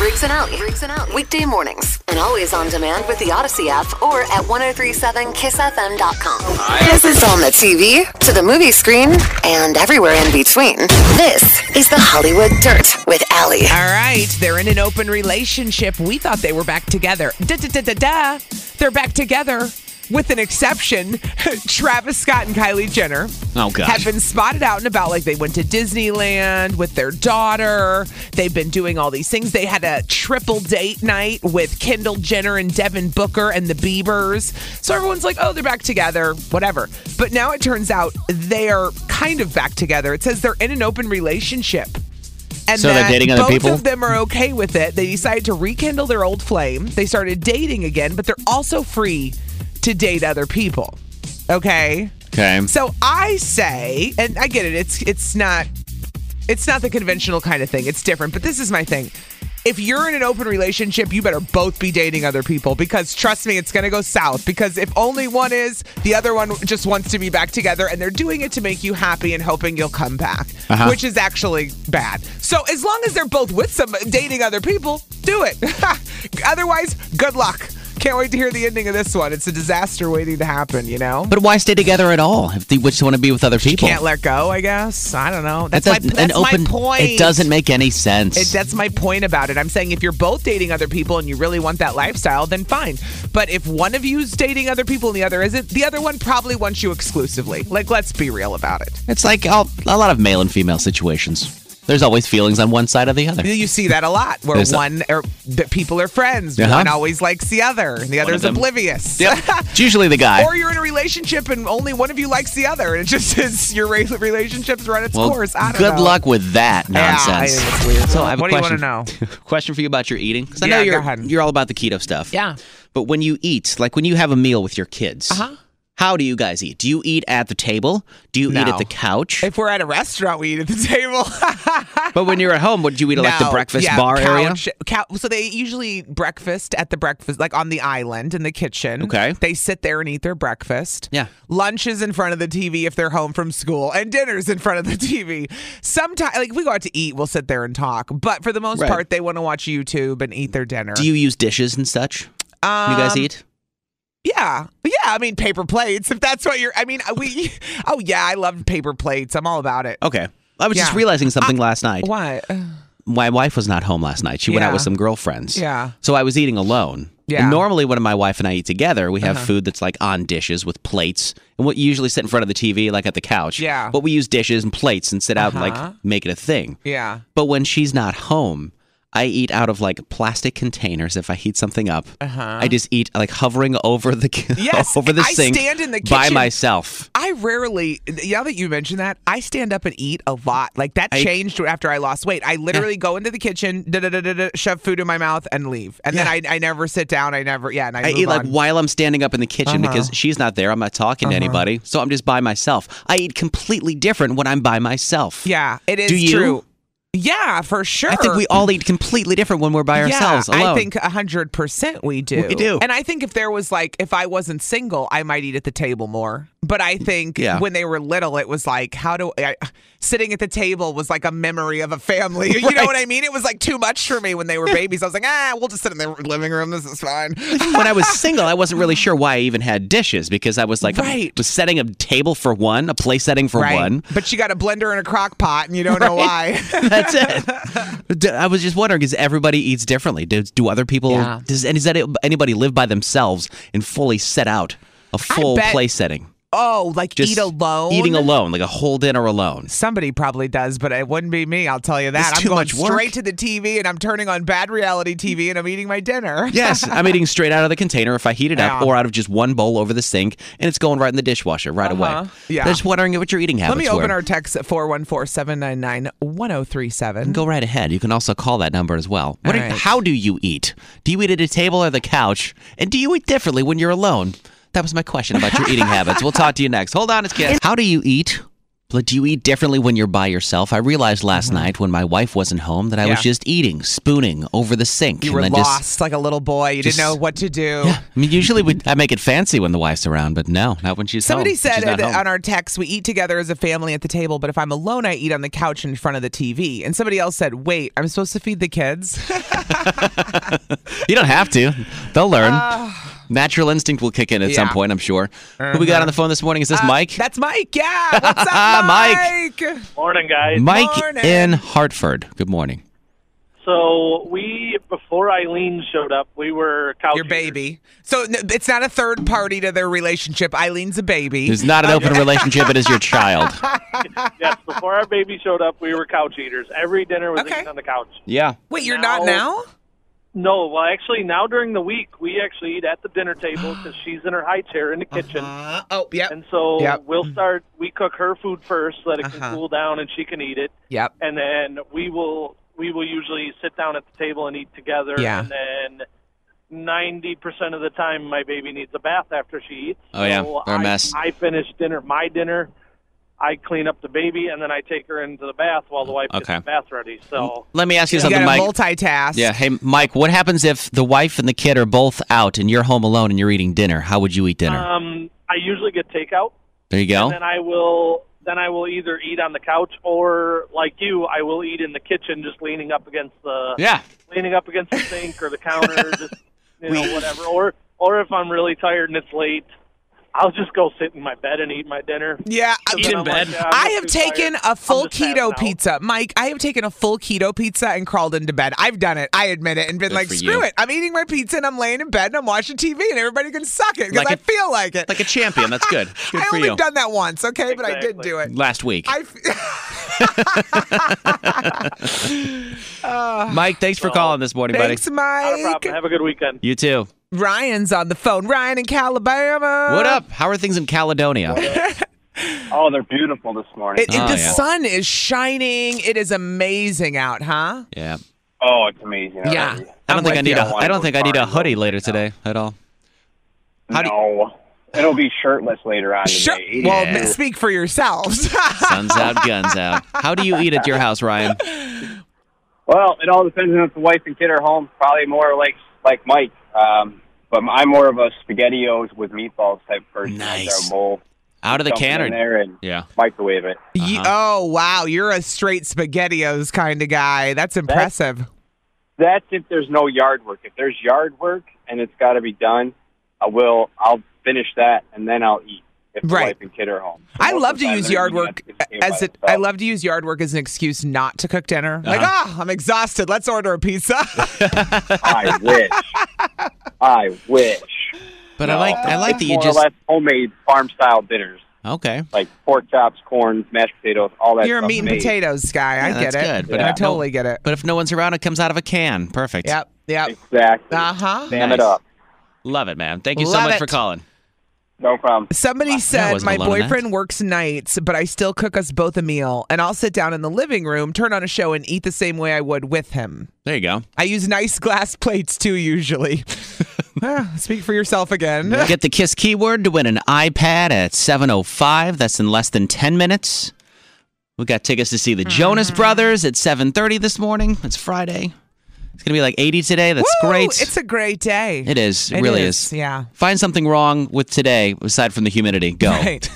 Riggs and Out, Riggs and Out, weekday mornings, and always on demand with the Audacy app or at 1037kissfm.com. This is on the TV, to the movie screen, and everywhere in between. This is the Hollywood Dirt with Allie. All right, they're in an open relationship. We thought they were back together. Da da da da da. They're back together. With an exception, Travis Scott and Kylie Jenner Oh, have been spotted out and about. Like they went to Disneyland with their daughter. They've been doing all these things. They had a triple date night with Kendall Jenner and Devin Booker and the Biebers. So everyone's like, oh, they're back together, whatever. But now it turns out they are kind of back together. It says they're in an open relationship. And So they're dating other both people? of them are okay with it. They decided to rekindle their old flame. They started dating again, but they're also free to date other people. Okay? Okay. So I say, and I get it, it's it's not it's not the conventional kind of thing. It's different, but this is my thing. If you're in an open relationship, you better both be dating other people because trust me, it's going to go south. Because if only one is, the other one just wants to be back together and they're doing it to make you happy and hoping you'll come back, Uh-huh. which is actually bad. So as long as they're both with some dating other people, do it. Otherwise, good luck. Can't wait to hear the ending of this one. It's a disaster waiting to happen, you know? But why stay together at all if they just want to be with other people? can't let go. I guess I don't know. That's, That's my, that's an open. my point. It doesn't make any sense. It, that's my point about it. I'm saying if you're both dating other people and you really want that lifestyle, then fine. But if one of you's dating other people and the other isn't, the other one probably wants you exclusively. Like, let's be real about it. It's like all, a lot of male and female situations. There's always feelings on one side or the other. You see that a lot, where There's a- one or the people are friends, Uh-huh. one always likes the other, and the One other's of them- oblivious. Yep. It's usually the guy. or you're in a relationship and only one of you likes the other, and it just is your re- relationship's run its well, course. I don't good know. luck with that Yeah, nonsense. I- weird. So I have What a do you wanna know? question for you about your eating because I Yeah, know you're ahead. you're all about the keto stuff. Yeah. But when you eat, like when you have a meal with your kids, Uh-huh. How do you guys eat? Do you eat at the table? Do you eat at the couch? If we're at a restaurant, we eat at the table. but when you're at home, would you eat at like the breakfast yeah, bar area? couch, cou- so they usually breakfast at the breakfast, like on the island in the kitchen. Okay. They sit there and eat their breakfast. Yeah. Lunch is in front of the TV if they're home from school, and dinner's in front of the TV. Sometimes, like if we go out to eat, we'll sit there and talk. But for the most Right. part, they want to watch YouTube and eat their dinner. Do you use dishes and such? um, you guys eat? Yeah, yeah. I mean, paper plates. If that's what you're. I mean, we. Oh yeah, I love paper plates. I'm all about it. Okay. I was just realizing something last night. What? My wife was not home last night. She went out with some girlfriends. Yeah. So I was eating alone. Yeah. And normally when my wife and I eat together, we have Uh-huh. food that's like on dishes with plates. And what you usually sit in front of the TV, like at the couch. Yeah. But we use dishes and plates and sit out and Uh-huh. like make it a thing. Yeah. But when she's not home, I eat out of like plastic containers if I heat something up. Uh-huh. I just eat like hovering over the Yes, over the I sink stand in the kitchen. by myself. I rarely, now that you mention that, I stand up and eat a lot. Like that I- changed after I lost weight. I literally go into the kitchen, da da da da da, shove food in my mouth, and leave. And then I, I never sit down. I never, yeah, and I, I eat like while I'm standing up in the kitchen Uh-huh. because she's not there. I'm not talking to anybody. So I'm just by myself. I eat completely different when I'm by myself. Yeah, it is Do you? true. Yeah, for sure. I think we all eat completely different when we're by ourselves yeah, alone. I think hundred percent we do. We do. And I think if there was like, if I wasn't single, I might eat at the table more. But I think Yeah. when they were little, it was like, how do I, sitting at the table was like a memory of a family. You know what I mean? It was like too much for me when they were babies. I was like, ah, we'll just sit in the living room. This is fine. when I was single, I wasn't really sure why I even had dishes because I was like, Right. was setting a table for one, a place setting for right. one. But you got a blender and a crock pot and you don't know why. That's it. I was just wondering because everybody eats differently. Do, do other people? Yeah. Does, and does that anybody live by themselves and fully set out a full bet- place setting? Oh, like Just eat alone? Eating alone, like a whole dinner alone. Somebody probably does, but it wouldn't be me. I'll tell you that. It's I'm too going much work. straight to the TV and I'm turning on bad reality TV and I'm eating my dinner. Yes, I'm eating straight out of the container if I heat it up, Yeah. or out of just one bowl over the sink, and it's going right in the dishwasher right away. Uh-huh. Yeah. Just wondering what your eating habits Let me open were. our text at 414 799 1037. Go right ahead. You can also call that number as well. What All are- right. How do you eat? Do you eat at a table or the couch? And do you eat differently when you're alone? That was my question about your eating habits. We'll talk to you next. Hold on, it's Kiss. How do you eat? But do you eat differently when you're by yourself? I realized last night when my wife wasn't home that I was Mm-hmm. Just eating, spooning over the sink. You were lost Just, like a little boy. You just- didn't know what to do. yeah. I mean, usually we, I make it fancy when the wife's around, but no, not when she's Somebody home. said She's not that home. on our text, we eat together as a family at the table, but if I'm alone, I eat on the couch in front of the TV. And somebody else said, wait, I'm supposed to feed the kids? You don't have to. They'll learn. Natural instinct will kick in at some Uh, yeah. Uh-huh. point, I'm sure. Who we got on the phone this morning? Is this Mike? That's Mike. Yeah. What's up, Mike. Mike? Morning, guys. Mike Morning. in Hartford. Good morning. So we, before Eileen showed up, we were couch Your eaters. baby. So it's not a third party to their relationship. Eileen's a baby. It's not an open relationship. It is your child. Yes, before our baby showed up, we were couch eaters. Every dinner was Okay. eaten on the couch. Yeah. Wait, you're Now- not now? No, well, actually, now during the week, we actually eat at the dinner table because she's in her high chair in the kitchen. Uh, oh, yep. And so Yep. we'll start, we cook her food first so that it Uh-huh. cool down and she can eat it. Yep. And then we will, we will usually sit down at the table and eat together. Yeah. And then 90% of the time, my baby needs a bath after she eats. Oh, yeah. So They're a I- mess. I finish dinner, my dinner. I clean up the baby and then I take her into the bath while the wife Okay. gets the bath ready. So Let me ask you You something, got Mike. to multitask. yeah. Hey, Mike, what happens if the wife and the kid are both out and you're home alone and you're eating dinner? How would you eat dinner? um, I usually get takeout. there you go. And then I will then I will either eat on the couch or like you, I will eat in the kitchen, just leaning up against the Yeah. leaning up against the sink or the counter, just you know whatever. Or or if I'm really tired and it's late, I'll just go sit in my bed and eat my dinner. Yeah. Eat I- in bed. I have taken a full keto pizza. Mike, I have taken a full keto pizza and crawled into bed. I've done it. I admit it and been Good like, screw you. it. I'm eating my pizza and I'm laying in bed and I'm watching TV and everybody can suck it because Like I a- feel like it. Like a champion. That's good. Good I for only you. done that once, okay? But I did do it. Last week. I f- Mike, thanks for calling this morning, Thanks, buddy. Not a Mike. problem. Have a good weekend. You too. Ryan's on the phone. Ryan in Calabama. What up? How are things in Caledonia? Oh, they're beautiful this morning. It, it- Oh, the yeah. sun is shining. It is amazing out, huh? Yeah. oh, it's amazing. Yeah. I I'm don't think I with need you. a. I don't think I need a hoodie later today at all. How do you- no, it'll be shirtless later on Sure. today. Well, Yeah. speak for yourselves. Sun's out, guns out. How do you eat at your house, Ryan? Well, it all depends on if the wife and kid are home. Probably more like like Mike. Um, but I'm more of a spaghettios with meatballs type person. Nice. Bowl, Out of the can, or there and yeah. microwave it. Ye- oh wow, you're a straight spaghettios kind of guy. That's impressive. That's if there's no yard work. If there's yard work and it's got to be done, I will. I'll finish that and then I'll eat if the Right. wife and kid are home. So I love to use yard work at the table as it. I love to use yard work as an excuse not to cook dinner. Like, Uh-huh. ah, I'm exhausted. Let's order a pizza. I wish. I wish. But I like I like that you more just or less homemade farm style dinners okay. like pork chops, corn, mashed potatoes, all that. You're a meat and made. potatoes guy. I get that's it. good, but I totally get it. But if no one's around, it comes out of a can. Perfect. Yep. Yep. Exactly. Uh huh. Stand Nice. it up. Love it, man. Thank you so much it. for calling. No problem. Somebody said wasn't my alone in that. boyfriend works nights, but I still cook us both a meal, and I'll sit down in the living room, turn on a show, and eat the same way I would with him. There you go. I use nice glass plates too, usually. Ah, Speak for yourself again. Get the KISS keyword to win an iPad at 7.05. That's in less than 10 minutes. We got tickets to see the Jonas Brothers at 7.30 this morning. It's Friday. It's going to be like 80 today. That's Woo! great. It's a great day. it is. It, It really is, is. yeah. Find something wrong with today aside from the humidity. Go. Right.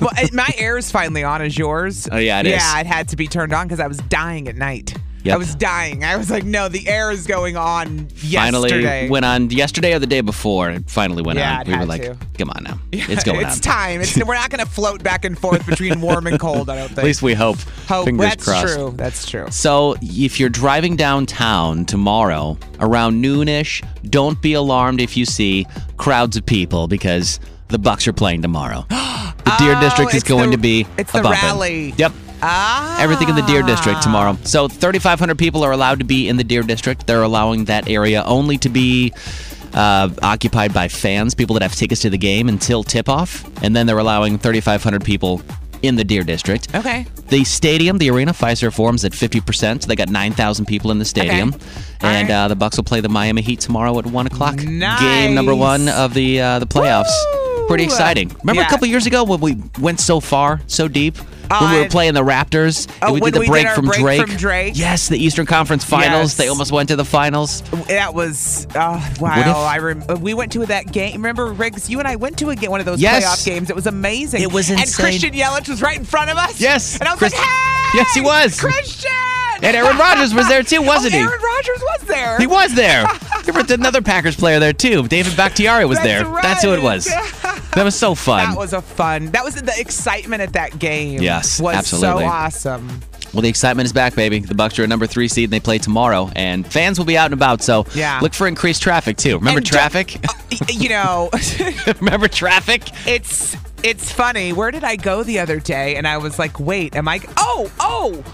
well, my air is finally on. Is yours? Oh, yeah, it is. Yeah, it had to be turned on because I was dying at night. Yep. I was dying. I was like, no, the air is going on yesterday. Finally yesterday. went on yesterday or the day before. It finally went Yeah, on. We were like, to. come on now. it's going it's on. It's time. It's, we're not going to float back and forth between warm and cold. I don't think. At least we hope. Hope. Fingers That's crossed. true. That's true. So, if you're driving downtown tomorrow around noonish, don't be alarmed if you see crowds of people because the Bucks are playing tomorrow. The Deer Oh, District is going the- to be it's a the bumpin'. rally. Yep. Ah. Everything in the Deer District tomorrow. So 3,500 people are allowed to be in the Deer District. They're allowing that area only to be uh, occupied by fans, people that have tickets to the game until tip off. And then they're allowing 3,500 people in the Deer District. Okay. The stadium, the arena, Fiserv Forum's at 50%. So they got 9,000 people in the stadium. All And right. uh, the Bucks will play the Miami Heat tomorrow at 1 o'clock. Nice. Game number one of the uh, the playoffs. Woo! Pretty exciting. Remember Yeah. a couple years ago when we went so far, so deep? When we Uh, were playing the Raptors Oh, and we when did the we did break, our from, break Drake. from Drake? Yes, the Eastern Conference Finals. Yes. They almost went to the finals. That was oh wow! If- I rem- uh, we went to that game. Remember, Riggs? You and I went to a one of those Yes. playoff games. It was amazing. It was And. Christian Yelich was right in front of us. Yes. and I was Chris- like, "Hey, Yes, he was. Christian!" And Aaron Rodgers was there too, wasn't oh, he? Aaron Rodgers was there. He was there. there was another Packers player there too. David Bakhtiari was That's there. That's who it was. That was so fun. That was a fun. That was the excitement at that game. Yes, was absolutely. so awesome. Well, the excitement is back, baby. The Bucks are a number three seed, and they play tomorrow. And fans will be out and about, so Yeah. look for increased traffic too. Remember And traffic? Oh, y- You know, Remember traffic? it's it's funny. Where did I go the other day? And I was like, wait, am I? Oh, oh.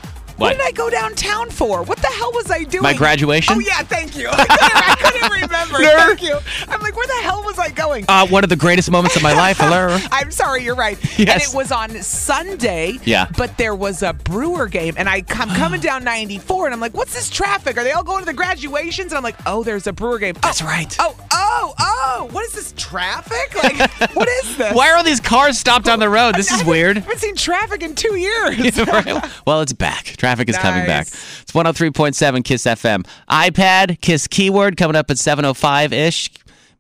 What? What did I go downtown for? What the hell was I doing? My graduation? Oh yeah, thank you. I couldn't, I couldn't remember. Nerd. Thank you. I'm like, where the hell was I going? Uh, one of the greatest moments of my life. Hello. I'm sorry, you're right. Yes. And it was on Sunday. Yeah. But there was a Brewer game, and I, I'm coming down 94, and I'm like, what's this traffic? Are they all going to the graduations? And I'm like, oh, there's a Brewer game. That's oh, right. Oh, oh, oh. What is this traffic? Like, what is this? Why are all these cars stopped on the road? This I is haven't- weird. I haven't seen traffic in two years. Right. Well, it's back. Traffic is coming back. It's 103.7 Kiss FM. iPad, Kiss Keyword coming up at 7.05 ish.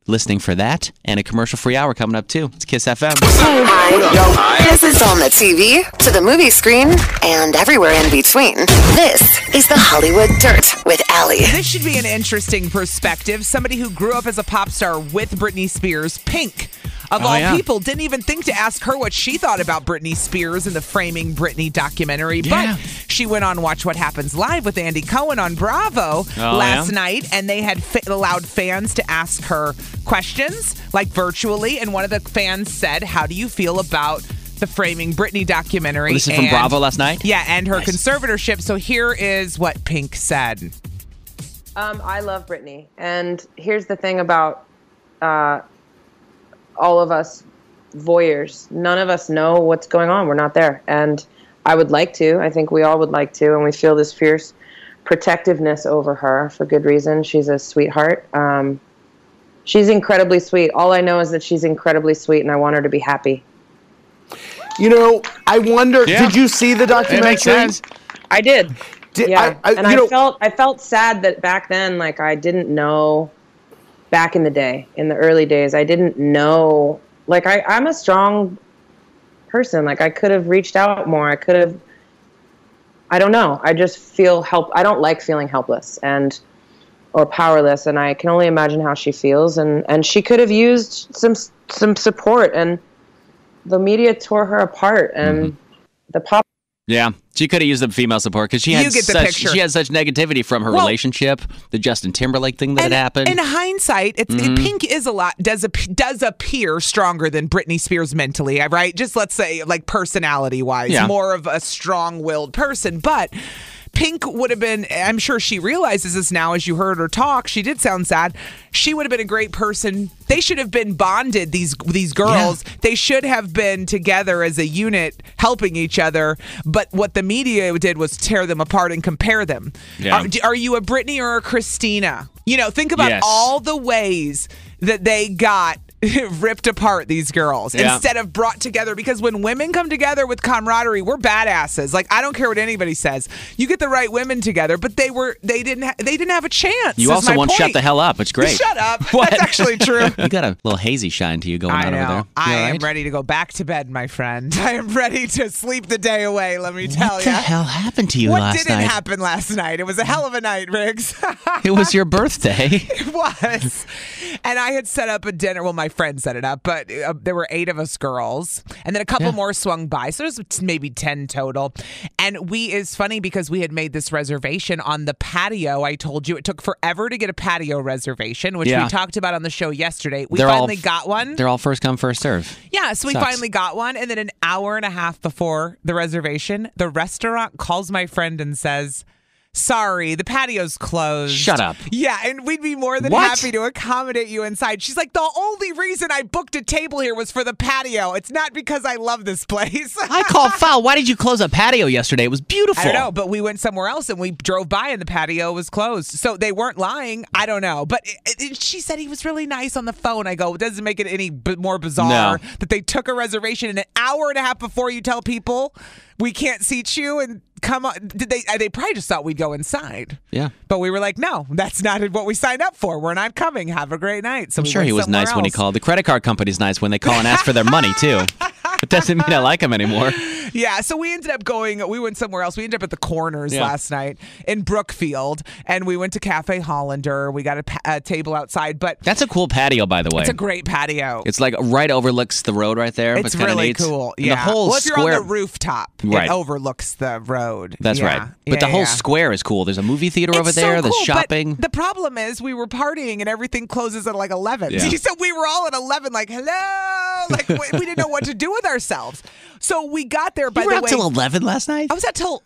Listening for that. And a commercial free hour coming up too. It's Kiss FM. Hi. This is on the TV, to the movie screen, and everywhere in between. This is the Hollywood Dirt with Allie. This should be an interesting perspective. Somebody who grew up as a pop star with Britney Spears, Pink. Of Oh, all yeah. people, didn't even think to ask her what she thought about Britney Spears in the Framing Britney documentary. Yeah. But she went on Watch What Happens Live with Andy Cohen on Bravo Oh, last yeah? night, and they had fa- allowed fans to ask her questions, like virtually. And one of the fans said, How do you feel about the Framing Britney documentary? This is from Bravo last night? Yeah, and her Nice. conservatorship. So here is what Pink said. Um, I love Britney, and here's the thing about uh, all of us voyeurs. None of us know what's going on. We're not there, and I would like to. I think we all would like to, and we feel this fierce protectiveness over her for good reason. She's a sweetheart. Um, she's incredibly sweet. All I know is that she's incredibly sweet, and I want her to be happy. You know, I wonder. Yeah. Did you see the It documentary? makes sense. I did. Did- yeah, I- I- and you I know- felt I felt sad that back then, like I didn't know. Back in the day, in the early days, I didn't know. Like I, I'm a strong person. Like I could have reached out more. I could have. I don't know. I just feel help. I don't like feeling helpless and or powerless, and I can only imagine how she feels. And and she could have used some some support, and the media tore her apart, and Mm-hmm. the pop. Yeah, she could have used the female support because she had You get the such picture. she had such negativity from her Well- relationship, the Justin Timberlake thing that and had happened. In hindsight, it's, Mm-hmm. Pink is a lot does does appear stronger than Britney Spears mentally, right? Just let's say like personality wise, Yeah. more of a strong willed person, but. Pink would have been, I'm sure she realizes this now as you heard her talk. She did sound sad. She would have been a great person. They should have been bonded, these these girls. They should have been together as a unit, helping each other. But what the media did was tear them apart and compare them. Yeah. Uh, are, are you a Britney or a Christina? You know, think about Yes. all the ways that they got ripped apart these girls Yeah. instead of brought together because when women come together with camaraderie we're badasses like i don't care what anybody says you get the right women together but they were they didn't ha- they didn't have a chance You also my won't shut the hell up. It's great. shut up What? that's actually true You got a little hazy shine to you going I on over there. know. I You all am ready to go back to bed, my friend. I am ready to sleep the day away. Let me tell you What the hell happened to you last night? what last didn't night? happen last night? It was a hell of a night, Riggs. It was your birthday. it was. And I had set up a dinner. Well, my friend set it up, but uh, there were eight of us girls. And then a couple Yeah. more swung by. So there's maybe 10 total. And we, is funny because we had made this reservation on the patio. I told you it took forever to get a patio reservation, which Yeah. we talked about on the show yesterday. We They're finally f- got one. They're all first come, first serve. Yeah, so we Sucks. finally got one. And then an hour and a half before the reservation, the restaurant calls my friend and says, Sorry, the patio's closed. Shut up. Yeah, and we'd be more than What? happy to accommodate you inside. She's like, The only reason I booked a table here was for the patio. It's not because I love this place. I called foul. Why did you close a patio yesterday? It was beautiful. I don't know, but we went somewhere else and we drove by and the patio was closed. So they weren't lying. I don't know. But it, it, she said he was really nice on the phone. I go, it doesn't make it any b- more bizarre No. that they took a reservation and an hour and a half before you tell people we can't seat you and come on. Did they? uh, They probably just thought we'd go inside. Yeah. But we were like, no, that's not what we signed up for. We're not coming. Have a great night. So I'm we sure he was nice when he called. The credit card company's nice when they call and ask for their money too. It doesn't mean I like him anymore. Yeah, so we ended up going. We went somewhere else. We ended up at the Corners Yeah. last night in Brookfield, and we went to Cafe Hollander. We got a, a table outside, but That's a cool patio, by the way. it's a great patio. It's like right overlooks the road right there. It's kinda really neat. cool. And Yeah. The whole well, if you're square. on the rooftop, Right. it overlooks the road. That's Yeah. right. But the whole yeah. square is cool. There's a movie theater over It's so there. There's cool, but shopping. The problem is we were partying and everything closes at like 11. Yeah. So we were all at 11 like, hello. Like we, we didn't know what to do with ourselves. So we got there by you were the out way. till 11 last night? I was out till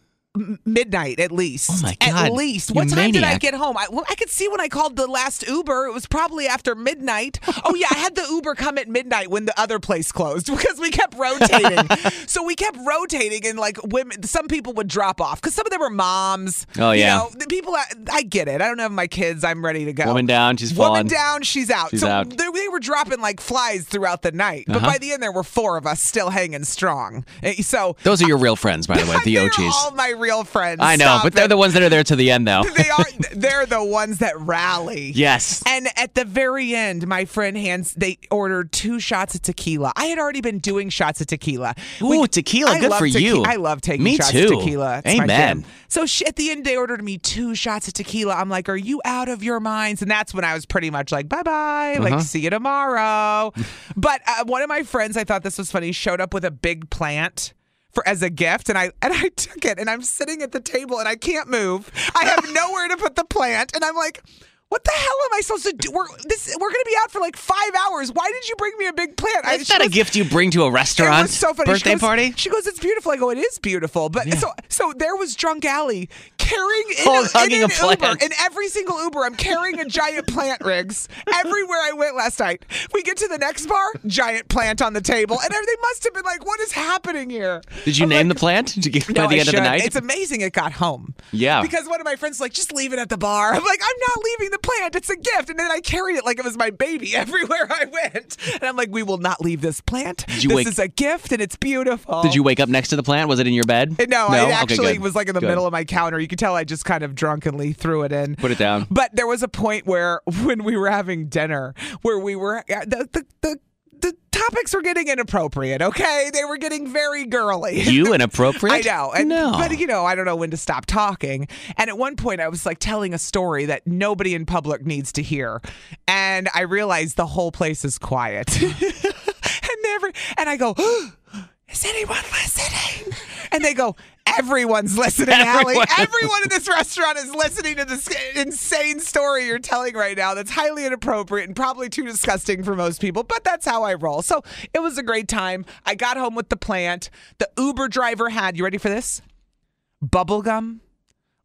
midnight at least. Oh, my god! At least. You What time did I get home? I, well, I could see when I called the last Uber. It was probably after midnight. Oh yeah, I had the Uber come at midnight when the other place closed because we kept rotating. so we kept rotating, and like women, some people would drop off because some of them were moms. Oh, You yeah. know, the people. I, I get it. I don't have my kids. I'm ready to go. Woman down, she's Woman falling. down, she's out. She's so out. They, they were dropping like flies throughout the night. But Uh-huh. by the end, there were four of us still hanging strong. Eh, So Those are your real friends, by the way, the OGs. all my real friends. I know, Stop but they're it. the ones that are there to the end, though. they are. They're the ones that rally. Yes. And at the very end, my friend hands. They ordered two shots of tequila. I had already been doing shots of tequila. Ooh, tequila, I good for tequi- you. I love taking Me shots too. of tequila. It's my Amen. So she, at the end, they ordered me two shots of tequila. I'm like, "Are you out of your minds?" And that's when I was pretty much like, "Bye bye, Uh-huh. like see you tomorrow." but uh, one of my friends, I thought this was funny, showed up with a big plant. For, as a gift and I and I took it and I'm sitting at the table and I can't move. I have nowhere to put the plant and I'm like, what the hell am I supposed to do? We're this we're gonna be out for like five hours. Why did you bring me a big plant? Is she that a gift you bring to a restaurant? it was so funny. She Birthday goes- party? She goes, "It's beautiful." I go, "It is beautiful." But so so there was drunk Allie carrying in, Oh, in an a Uber plant. in every single Uber. I'm carrying a giant plant, Riggs. Everywhere I went last night. We get to the next bar, giant plant on the table, and they must have been like, "What is happening here?" Did you I'm name like, the plant? Did you get no, by the I end of the night? It's amazing it got home. Yeah. Because one of my friends like, just leave it at the bar. I'm like, I'm not leaving the plant. It's a gift. And then I carried it like it was my baby everywhere I went. And I'm like, we will not leave this plant. this wake- is a gift and it's beautiful. Did you wake up next to the plant? Was it in your bed? No, Okay, it actually good. was like in the Good. middle of my counter. You could tell I just kind of drunkenly threw it in. Put it down. But there was a point where when we were having dinner, where we were the the the, the topics were getting inappropriate. Okay, they were getting very girly. You inappropriate? I know. And, no. But, you know, I don't know when to stop talking. And at one point, I was like telling a story that nobody in public needs to hear. And I realized the whole place is quiet. and never, and I go, is anyone listening? And they go, everyone's listening, Allie. Everyone. Everyone in this restaurant is listening to this insane story you're telling right now that's highly inappropriate and probably too disgusting for most people, but that's how I roll. So it was a great time. I got home with the plant. The Uber driver had, you ready for this? Bubblegum,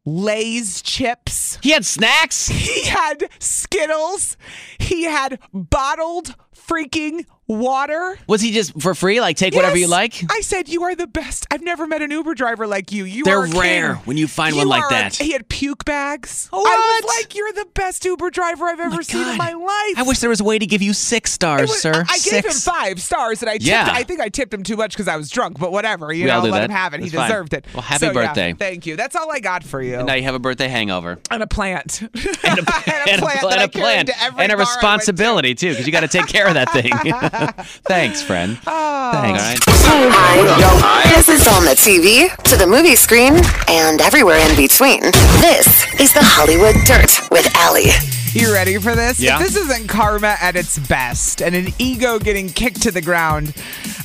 Lay's chips. he had snacks. He had Skittles. He had bottled freaking water. Was he just for free? Like take whatever you like? I said you are the best. I've never met an Uber driver like you. You They're are a king. rare when you find one like are a- that. he had puke bags. I What? was like, you're the best Uber driver I've oh ever seen in my life. I wish there was a way to give you six stars, was- sir. I gave him five stars, and I tipped, Yeah. I think I tipped him too much because I was drunk. But whatever, you We know, let that. him have it. That's he fine. deserved it. Well, happy So, yeah, birthday. thank you. That's all I got for you. And now you have a birthday hangover. and a plant. And a, and and a, plant and I a carried plan. to every And a bar I went to. responsibility, too, because you got to take care of that thing. Thanks, friend. Oh. Thanks. All right. Hi. This is on the TV, to the movie screen, and everywhere in between. This is the Hollywood Dirt with Allie. You ready for this? Yeah. If this isn't karma at its best and an ego getting kicked to the ground,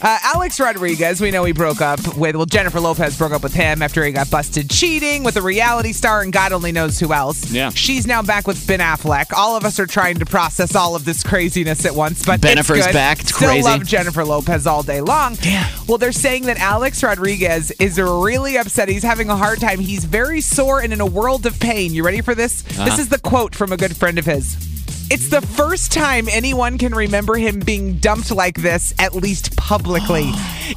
uh, Alex Rodriguez, we know he broke up with, well, Jennifer Lopez broke up with him after he got busted cheating with a reality star and God only knows who else. Yeah. She's now back with Ben Affleck. All of us are trying to process all of this craziness at once, but Bennifer's it's back. It's Still crazy. love Jennifer Lopez all day long. Yeah. Well, they're saying that Alex Rodriguez is really upset. He's having a hard time. He's very sore and in a world of pain. You ready for this? This Uh-huh. is the quote from a good friend of his. It's the first time anyone can remember him being dumped like this, at least publicly.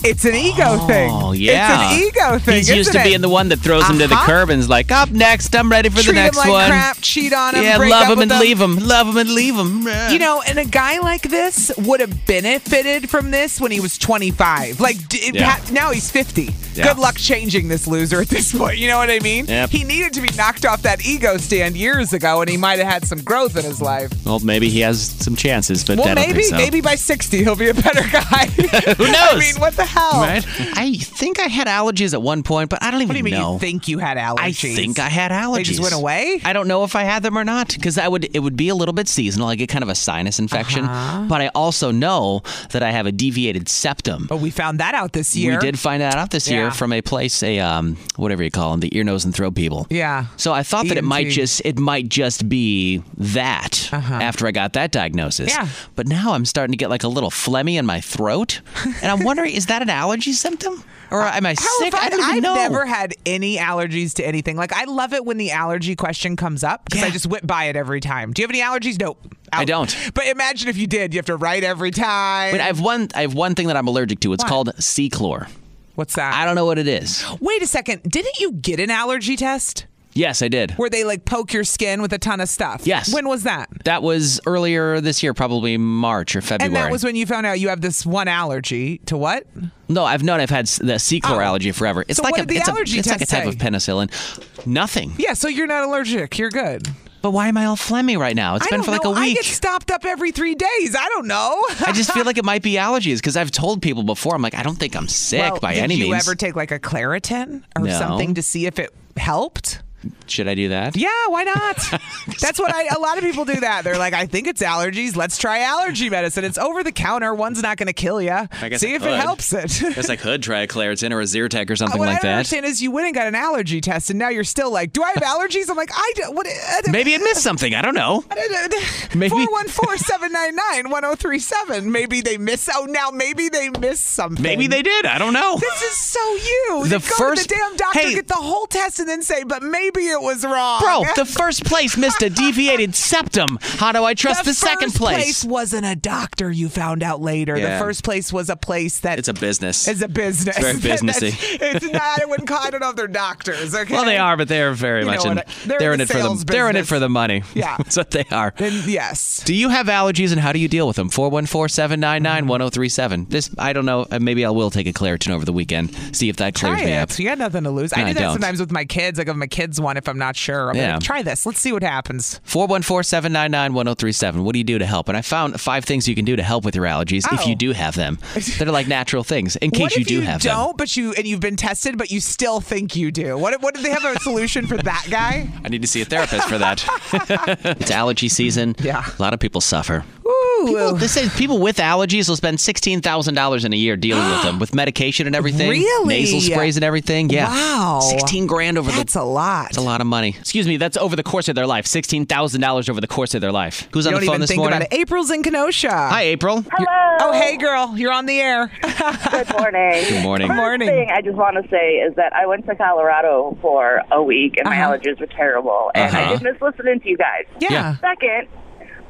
it's an ego thing. Oh, yeah. It's an ego thing. He's used to it? being the one that throws him to the Uh-huh. curb and is like, up next, I'm ready for Treat the next him like one. crap, cheat on him, yeah, break love him and leave him. Love him and leave him. You know, and a guy like this would have benefited from this when he was 25. Like d- Yeah. ha- now he's 50. Yeah. Good luck changing this loser at this point. You know what I mean? Yep. He needed to be knocked off that ego stand years ago, and he might have had some growth in his life. Well, maybe he has some chances, but Well, maybe, so. maybe by 60 he'll be a better guy. Who knows? I mean, what the hell? Right? I think I had allergies at one point, but I don't even What do you mean know. you think you had allergies? I think I had allergies. They just went away? I don't know if I had them or not because I would. It would be a little bit seasonal. I get kind of a sinus infection, Uh-huh. but I also know that I have a deviated septum. But we found that out this year. We did find that out this Yeah. year from a place, a um, whatever you call them, the ear, nose, and throat people. Yeah. So I thought that it might just it might just be that after I got that diagnosis. Uh-huh. Yeah. But now I'm starting to get like a little phlegmy in my throat, and I'm wondering is that an allergy symptom or am I How sick? have I don't even I've know. never had any allergies to anything. Like I love it when the allergy question comes up because I just whip by it every time. Do you have any allergies? Nope. I don't. But imagine if you did. You have to write every time. Wait, I have one. I have one thing that I'm allergic to. It's What? called C-chlor. What's that? I don't know what it is. Wait a second. Didn't you get an allergy test Yes, I did. where they like poke your skin with a ton of stuff? Yes. When was that? That was earlier this year, probably March or February. And that was when you found out you have this one allergy to what? no, I've known I've had the C-chlor Oh. allergy forever. It's So like a, the it's, a, it's like a type say? of penicillin. Nothing. Yeah, so you're not allergic. You're good. But why am I all phlegmy right now? It's I been for like know. a week. I get stopped up every three days. I don't know. I just feel like it might be allergies because I've told people before. I'm like, I don't think I'm sick Well, by any means. did you ever take like a Claritin or No. something to see if it helped? Should I do that? Yeah, why not? That's what I. A lot of people do that. They're like, I think it's allergies. Let's try allergy medicine. It's over the counter. One's not going to kill you. guess See I if could. it helps it. I guess I could try a Claritin or a Zyrtec or something what like I don't that. understand is you went and got an allergy test, and now you're still like, do I have allergies? I'm like, I do. What? Uh, maybe it missed something. I don't know. Maybe- Four one four seven nine nine one zero three seven. Maybe they miss. Oh, now maybe they missed something. Maybe they did. I don't know. This is so you. The You first- to the damn doctor, Hey. get the whole test, and then say, but maybe it was wrong. Bro, the first place missed a deviated septum. How do I trust the, second place? The first place? wasn't a doctor. You found out later. Yeah. The first place was a place that It's a business. It's a business. It's very businessy. It's not. I wouldn't call. I don't know if they're doctors. Okay. well, they are, but they are very You much in. I- they're they're in in the it for the. They're in it for the money. Yeah. that's what they are. Then yes. Do you have allergies and how do you deal with them? 414-799-1037. This I don't know. Maybe I will take a Claritin over the weekend. See if that clears Try me it. up. You got nothing to lose. No, I do I that don't. sometimes with my kids. I give my kids one if I'm not sure. I'm Yeah. like, try this. Let's see what happens. 414-799-1037. What do you do to help? And I found five things you can do to help with your allergies if Oh. you do have them. That are like natural things in case you do you have don't, them. but you and you've been tested, but you still think you do? What? What? Do they have a solution for that guy? I need to see a therapist for that. it's allergy season. Yeah. A lot of people suffer. Ooh. People, they say people with allergies will spend sixteen thousand dollars in a year dealing with them, with medication and everything, Really? nasal sprays and everything. Yeah, Wow. sixteen grand over That's the. a lot. That's a lot of money. Excuse me, that's over the course of their life. Sixteen thousand dollars over the course of their life. Who's You on don't the phone even this think morning? about it. April's in Kenosha. Hi, April. Hello. Oh, hey, girl. You're on the air. Good morning. Good morning. Good morning. First thing I just want to say is that I went to Colorado for a week and my Uh-huh. allergies were terrible, and I Uh-huh. did miss listening to you guys. yeah. Yeah. Second,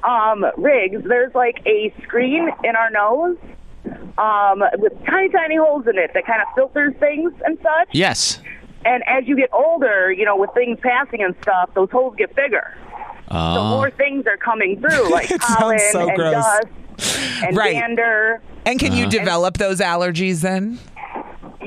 um, Riggs, there's like a screen in our nose um, with tiny, tiny holes in it that kind of filters things and such. Yes. And as you get older, you know, with things passing and stuff, those holes get bigger. So Oh. more things are coming through, like It sounds pollen so and gross. dust and Right. dander. And can you Uh-huh. develop those allergies then?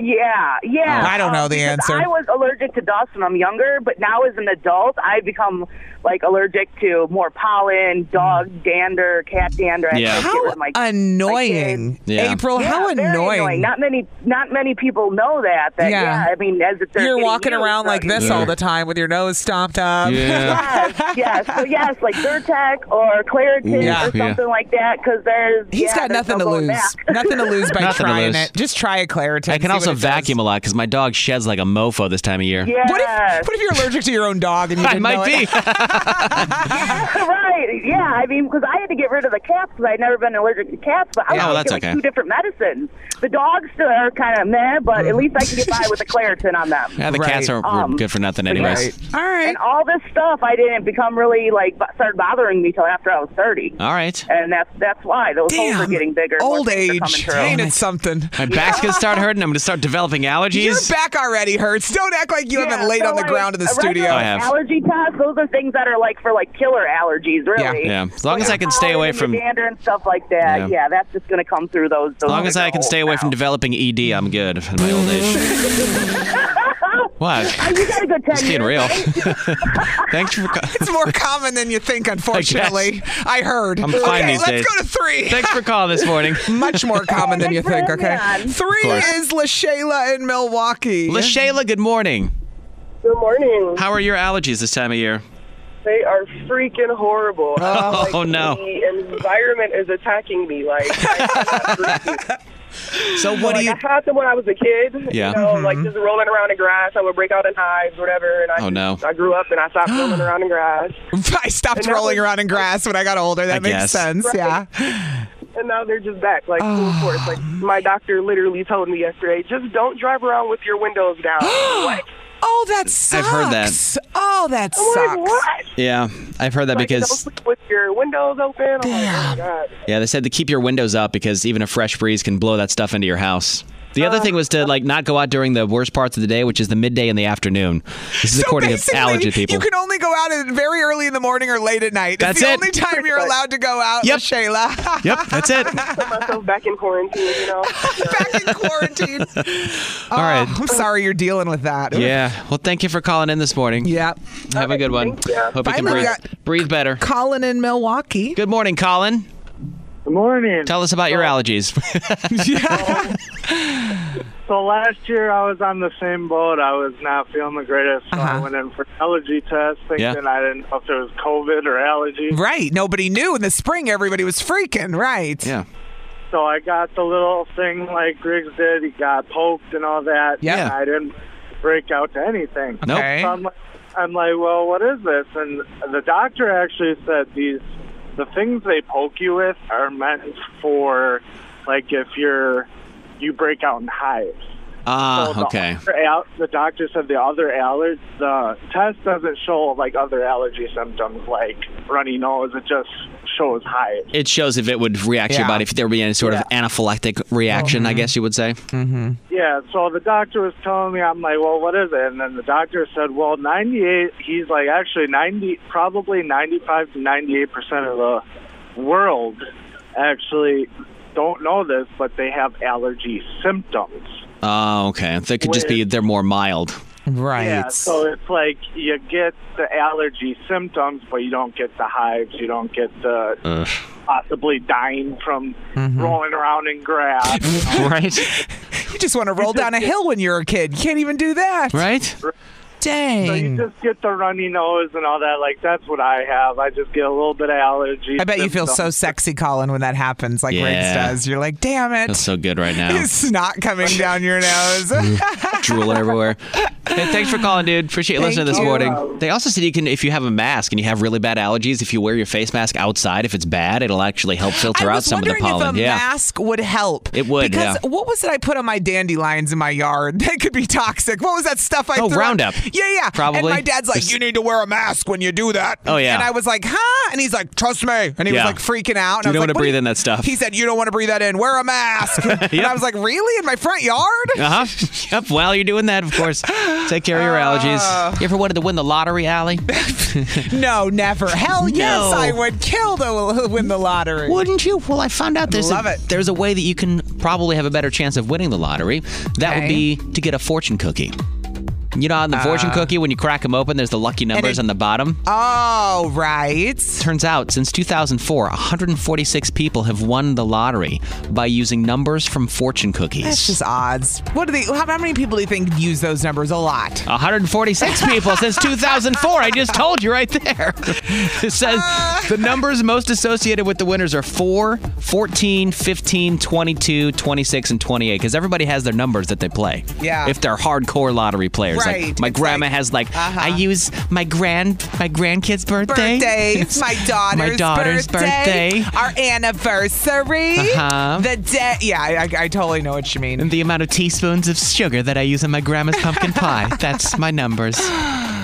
Yeah, yeah. Oh, I don't know the because answer. I was allergic to dust when I'm younger, but now as an adult, I become like allergic to more pollen, dog hmm. dander, cat dander. I Yeah. have to get How rid of my- annoying. Yeah. April, Yeah, how very annoying. Not many, not many people know that. That Yeah. yeah, I mean, as if You're walking around like this all the time with your nose stomped up. Yeah. Yes, yes. So yes, like Zyrtec or Claritin Yeah. or something like that, because there's He's yeah, got there's nothing no to lose. nothing to lose by Nothing to trying lose. it. Just try a Claritin. I can also what does. vacuum a lot because my dog sheds like a mofo this time of year. Yes. What if, what if you're allergic to your own dog and you I didn't know might it? be. right. Yeah. I mean, because I had to get rid of the cats because I'd never been allergic to cats, but I Yeah. was Oh, that's like okay. two different medicines. The dogs still are kind of meh, but at least I can get by with the Claritin on them. Yeah, the cats Right. are Um, good for nothing, anyways. Right. All right. And all this stuff, I didn't become really like b- started bothering me till after I was thirty, All right. and that's that's why those holes are Damn. getting bigger. more Old things are age. coming through. Ain't it something? My back's gonna start hurting. I'm gonna start developing allergies. Your allergies. back already hurts. Don't act like you Yeah, haven't laid so, on the like, ground in the a studio. I have. Allergy tests, those are things that are like for like killer allergies, really. Yeah. yeah. As long as I can stay away from- dander and stuff like that. Yeah. Yeah, that's just going to come through those. As long as I can stay away from developing ED, I'm good in my old age. what? Oh, you got a good ten being years, real. Thanks for. It's more common than you think, unfortunately. I, heard. I'm fine okay, these let's days. go to three. Thanks for calling this morning. Much more common than you think, okay? having me on. Three course. is LaShayla in Milwaukee. LaShayla, good morning. Good morning. How are your allergies this time of year? They are freaking horrible. Oh, Like, oh, no. The environment is attacking me. Like, I cannot. So what like, do you? I had them when I was a kid. Yeah. You know, like mm-hmm. just rolling around in grass. I would break out in hives, whatever. And I Oh, no. I grew up and I stopped rolling around in grass. I stopped And rolling was- around in grass when I got older. That I makes guess. sense. Right. Yeah. And now they're just back, like full ah. force. Like my doctor literally told me yesterday, just don't drive around with your windows down. what? Oh, that sucks. I've heard that. Oh, that I'm like, sucks. what? Yeah, I've heard that Like, don't because sleep with your windows open. I'm oh my god. yeah, they said to keep your windows up because even a fresh breeze can blow that stuff into your house. The other thing was to like not go out during the worst parts of the day, which is the midday and the afternoon. This is So according to allergy people. You can only go out at very early in the morning or late at night. That's it's the it. only time you're allowed to go out, Yep. Shayla. Yep, that's it. Put myself back in quarantine. You know. Back in quarantine. All oh, right. Oh, I'm sorry you're dealing with that. Yeah. Well, thank you for calling in this morning. Yeah. Have a good one. thank you. Hope you can Finally breathe, breathe better. Colin in Milwaukee. Good morning, Colin. Good morning. Tell us about your allergies. So last year I was on the same boat. I was not feeling the greatest, so I Uh-huh. went in for allergy test, thinking Yeah. I didn't know if it was COVID or allergy. Right. Nobody knew. In the spring, everybody was freaking. Right. yeah. So I got the little thing like Riggs did. He got poked and all that. Yeah. And I didn't break out to anything. Nope. Okay. So I'm like, I'm like, well, what is this? And the doctor actually said these, the things they poke you with are meant for, like, if you're, you break out in hives. So Ah, the okay. al- the doctor said the other allergy, the test doesn't show like other allergy symptoms like runny nose. It just shows hives. It shows if it would react to your body, if there would be any sort of anaphylactic reaction, I mm-hmm. guess you would say. Mm-hmm. Yeah, so the doctor was telling me, I'm like, well, what is it? And then the doctor said, well, 98, he's like, actually 90, probably 95 to 98% of the world actually don't know this, but they have allergy symptoms. Oh, okay. They could just be they're more mild. Right. Yeah, so it's like you get the allergy symptoms, but you don't get the hives. You don't get the Ugh. possibly dying from mm-hmm. rolling around in grass. right? You just want to roll down a hill when you're a kid. You can't even do that. Right? Dang. So you just get the runny nose and all that. Like that's what I have. I just get a little bit of allergy. I bet you feel so sexy, Colin, when that happens, like Riggs Yeah. does. You're like, damn it. That's so good right now. It's snot coming down your nose. Drooling everywhere. Hey, thanks for calling, dude. Appreciate you listening this you. morning. They also said you can, if you have a mask and you have really bad allergies, if you wear your face mask outside, if it's bad, it'll actually help filter I out was some of the wondering pollen. if a yeah. mask would help. It would, Because yeah. what was it I put on my dandelions in my yard? That could be toxic. What was that stuff I Oh, threw on- Roundup. Yeah, yeah. Probably. And my dad's like, This- you need to wear a mask when you do that. Oh, yeah. And I was like, huh? And he's like, trust me. And he Yeah. was like freaking out. And You I was don't like, wanna "What do breathe you-" in that stuff. He said, you don't want to breathe that in. Wear a mask. And I was like, really? In my front yard? Uh huh. Yep. While you're doing that, of course, take care of your Uh. allergies. You ever wanted to win the lottery, Allie? no, never. Hell yes, No. I would kill to win the lottery. Wouldn't you? Well, I found out there's Love a, it. there's a way that you can probably have a better chance of winning the lottery. That would Okay. be to get a fortune cookie. You know, on the fortune Uh, cookie, when you crack them open, there's the lucky numbers it- on the bottom. Oh, right. Turns out, since 2004, 146 people have won the lottery by using numbers from fortune cookies. That's just odds. What do they? How, how many people do you think use those numbers? A lot. 146 people since 2004. I just told you right there. It says the numbers most associated with the winners are 4, 14, 15, 22, 26, and 28 because everybody has their numbers that they play. Yeah. If they're hardcore lottery players. Right. Like my grandma like- has like Uh-huh. I use my grand my grandkid's birthday. Birthdays, my daughter's, my daughter's birthday. our anniversary, Uh-huh. the day. Yeah, I, I, I totally know what you mean. And the amount of teaspoons of sugar that I use in my grandma's pumpkin pie. That's my numbers.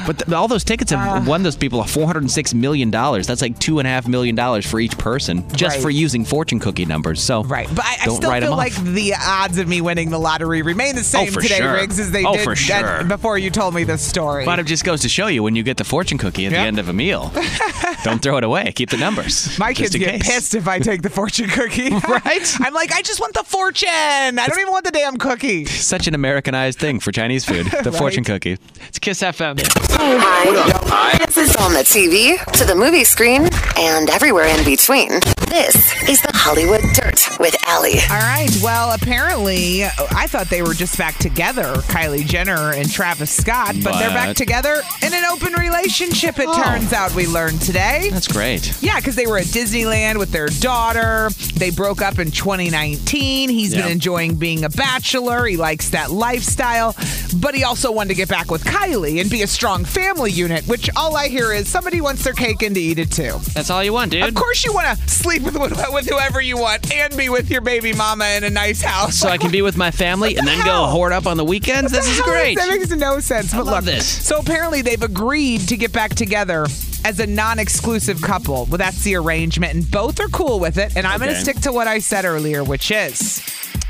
But th- all those tickets have Uh. won those people $406 million. That's like $2.5 million for each person just Right. for using fortune cookie numbers. So Right, but I, I don't still write 'em feel like the odds of me winning the lottery remain the same for today, sure. Riggs, as they Oh, did for that- sure. before you told me this story. But it just goes to show you when you get the fortune cookie at Yep. the end of a meal, don't throw it away. Keep the numbers. My just kids get case. pissed if I take the fortune cookie. Right? I'm like, I just want the fortune. I don't even want the damn cookie. Such an Americanized thing for Chinese food, the fortune cookie. It's Kiss FM. Hi. This is on the TV, to the movie screen, and everywhere in between. This is the Hollywood Dirt with Allie. All right. Well, apparently, I thought they were just back together, Kylie Jenner and Travis Scott, but, they're back together in an open relationship, it Oh. turns out, we learned today. That's great. Yeah, because they were at Disneyland with their daughter. They broke up in 2019. He's Yeah. been enjoying being a bachelor. He likes that lifestyle, but he also wanted to get back with Kylie and be a strong family unit, which all I hear is somebody wants their cake and to eat it too. That's all you want, dude. Of course, you want to sleep with, with whoever you want and be with your baby mama in a nice house. So I can be with my family and then go hoard up on the weekends. This is How great. That makes no sense. But love look, this. So apparently they've agreed to get back together as a non-exclusive couple. Well, that's the arrangement, and both are cool with it. And I'm going to stick to what I said earlier, which is.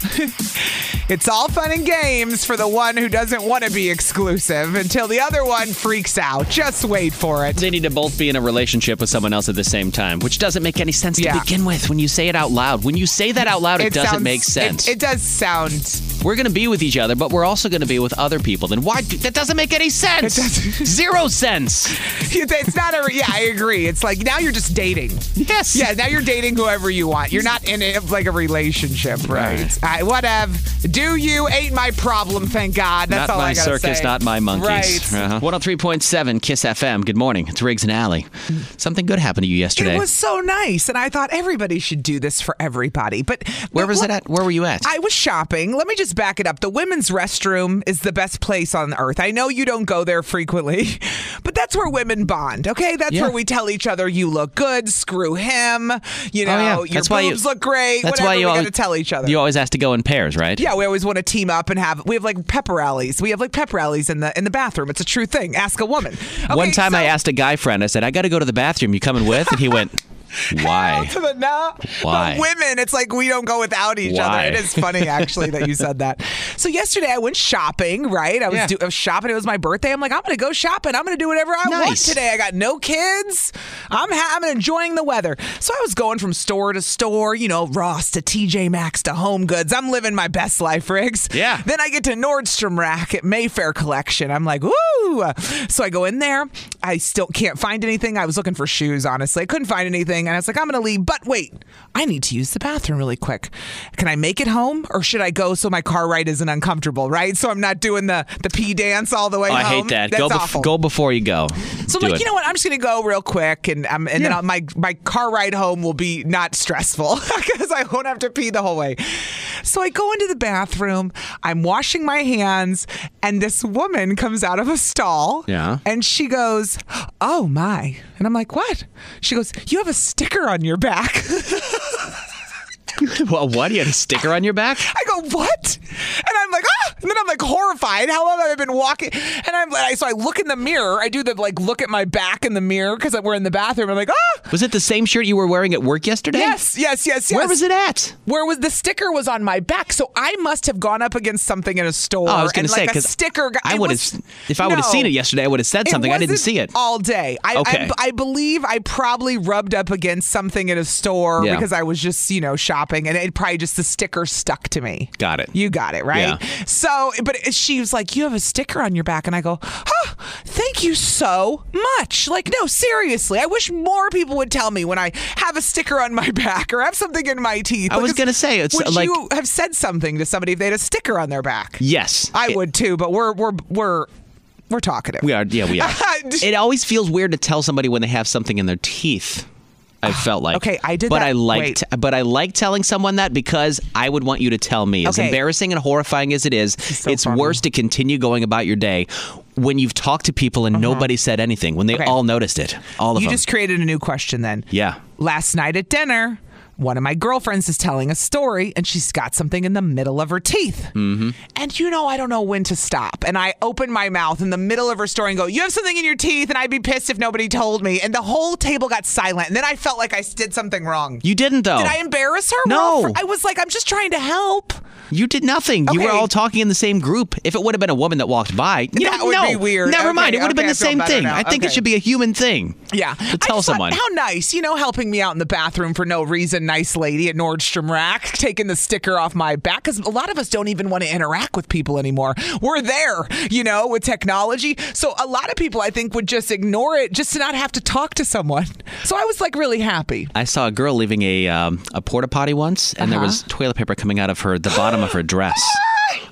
It's all fun and games for the one who doesn't want to be exclusive until the other one freaks out. Just wait for it. They need to both be in a relationship with someone else at the same time, which doesn't make any sense Yeah. to begin with when you say it out loud. When you say that out loud, it, doesn't sounds- make sense. It, it does sound. We're going to be with each other, but we're also going to be with other people. Then why? That doesn't make any sense. Zero sense. It's not a. Yeah, I agree. It's like now you're just dating. Yes. Yeah, now you're dating whoever you want. You're not in it like a relationship, right? I, whatever. Do you? Ain't my problem. Thank God. That's not all my I gotta circus, say. not my monkeys. Right. Uh-huh. 103.7 Kiss FM. Good morning. It's Riggs and Allie. Something good happened to you yesterday. It was so nice, and I thought everybody should do this for everybody. But Where but was look, it at? Where were you at? I was shopping. Let me just back it up. The women's restroom is the best place on earth. I know you don't go there frequently, but that's where women bond. Okay, that's Yeah. where we tell each other you look good. Screw him. You know, oh, yeah. your That's why you, boobs look great. That's whatever why you we always, got to tell each other. You always have to go in pairs, right? Yeah, we always want to team up and have. We have like pep rallies. We have like pep rallies in the in the bathroom. It's a true thing. Ask a woman. One time so- I asked a guy friend, I said, I got to go to the bathroom. You coming with? And he went, Why? to the no. Why? But women, it's like we don't go without each Why? other. It is funny actually that you said that. So yesterday I went shopping. Right, I was, Yeah. do, I was shopping. It was my birthday. I'm like, I'm gonna go shopping. I'm gonna do whatever I want today. I got no kids. I'm ha- I'm enjoying the weather. So I was going from store to store. You know, Ross to TJ Maxx to Home Goods. I'm living my best life, Riggs. Yeah. Then I get to Nordstrom Rack at Mayfair Collection. I'm like, woo! So I go in there. I still can't find anything. I was looking for shoes, honestly. I couldn't find anything. And I was like, I'm going to leave. But wait, I need to use the bathroom really quick. Can I make it home or should I go so my car ride isn't uncomfortable, right? So I'm not doing the, the pee dance all the way Oh, I hate that. That's Go, bef- awful. go before you go. So I'm Do like, it. you know what? I'm just gonna go real quick, and um, and then I'll, my my car ride home will be not stressful because I won't have to pee the whole way. So I go into the bathroom. I'm washing my hands, and this woman comes out of a stall. Yeah. And she goes, "Oh my!" And I'm like, "What?" She goes, "You have a sticker on your back." well, what? You had a sticker on your back? I go, "What?" And I'm like, "Ah!" And then I'm like horrified. How long have I been walking? And I'm like, so I look in the mirror. I do the like look at my back in the mirror because we're in the bathroom. I'm like, ah. Was it the same shirt you were wearing at work yesterday? Yes, yes, yes, yes. Where was it at? Where was the sticker was on my back? So I must have gone up against something in a store. Oh, I was going to say like because sticker. got- I would have, if I would have seen it yesterday, I would have said something. I didn't see it. all day. I, Okay. I, I believe I probably rubbed up against something in a store Yeah. because I was just you know shopping, and it probably just the sticker stuck to me. Got it. You got it right. Yeah. So, but she was like, "You have a sticker on your back," and I go, "Oh, thank you so much." Like, no, seriously, I wish more people would tell me when I have a sticker on my back or have something in my teeth. I was gonna say, it's would like- you have said something to somebody if they had a sticker on their back? Yes. I It- would too, but we're we're we're we're talkative. We are. Yeah, we are. it always feels weird to tell somebody when they have something in their teeth. I felt like Okay, I did but that- I liked, but I like telling someone that because I would want you to tell me. As Okay. embarrassing and horrifying as it is, it's worse to continue going about your day when you've talked to people and nobody said anything. When they Uh-huh. Okay. all noticed it, all of you them. just created a new question then. yeah. Last night at dinner, one of my girlfriends is telling a story and she's got something in the middle of her teeth. Mm-hmm. And you know, I don't know when to stop. And I open my mouth in the middle of her story and go, You have something in your teeth, and I'd be pissed if nobody told me. And the whole table got silent. And then I felt like I did something wrong. You didn't though. Did I embarrass her? No. Well, I was like, I'm just trying to help. You did nothing. You were all talking in the same group. If it would have been a woman that walked by, you That don't would know. be weird. Never Okay, mind. It would have okay, been the same thing. now. I think Okay. it should be a human thing. Yeah. To I tell just thought, someone. how nice, you know, helping me out in the bathroom for no reason. Nice lady at Nordstrom Rack, taking the sticker off my back. Because a lot of us don't even want to interact with people anymore. We're there, you know, with technology. So a lot of people, I think, would just ignore it just to not have to talk to someone. So I was like really happy. I saw a girl leaving a um, a porta potty once, and there Uh-huh. was toilet paper coming out of her the bottom of her dress.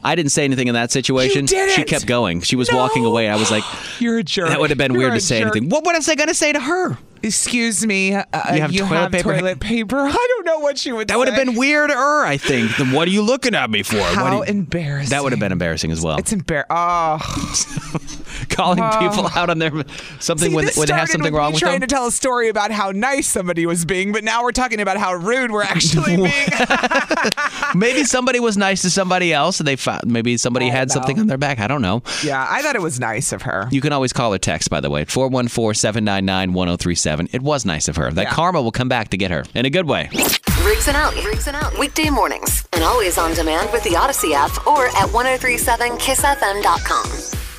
I didn't say anything in that situation. You didn't? She kept going. She was walking away. I was like, You're a jerk. that would have been You're weird to say jerk. anything. What was I going to say to her? Excuse me. Uh, You have toilet paper? toilet paper. I don't know what she would That would have been weirder, I think. Then what are you looking at me for? How you- embarrassing. that would have been embarrassing as well. It's embarrassing. Oh. Calling Oh. people out on their something See, when, when they have something with wrong with trying them. to tell a story about how nice somebody was being, but now we're talking about how rude we're actually being. maybe somebody was nice to somebody else, and they found maybe somebody had something on their back. I don't know. yeah, I thought it was nice of her. You can always call or text, by the way, 414 799 1037. It was nice of her. That Yeah. karma will come back to get her in a good way. Riggs and Out. Riggs and Out. Weekday mornings. And always on demand with the Audacy app or at 1037kissfm.com.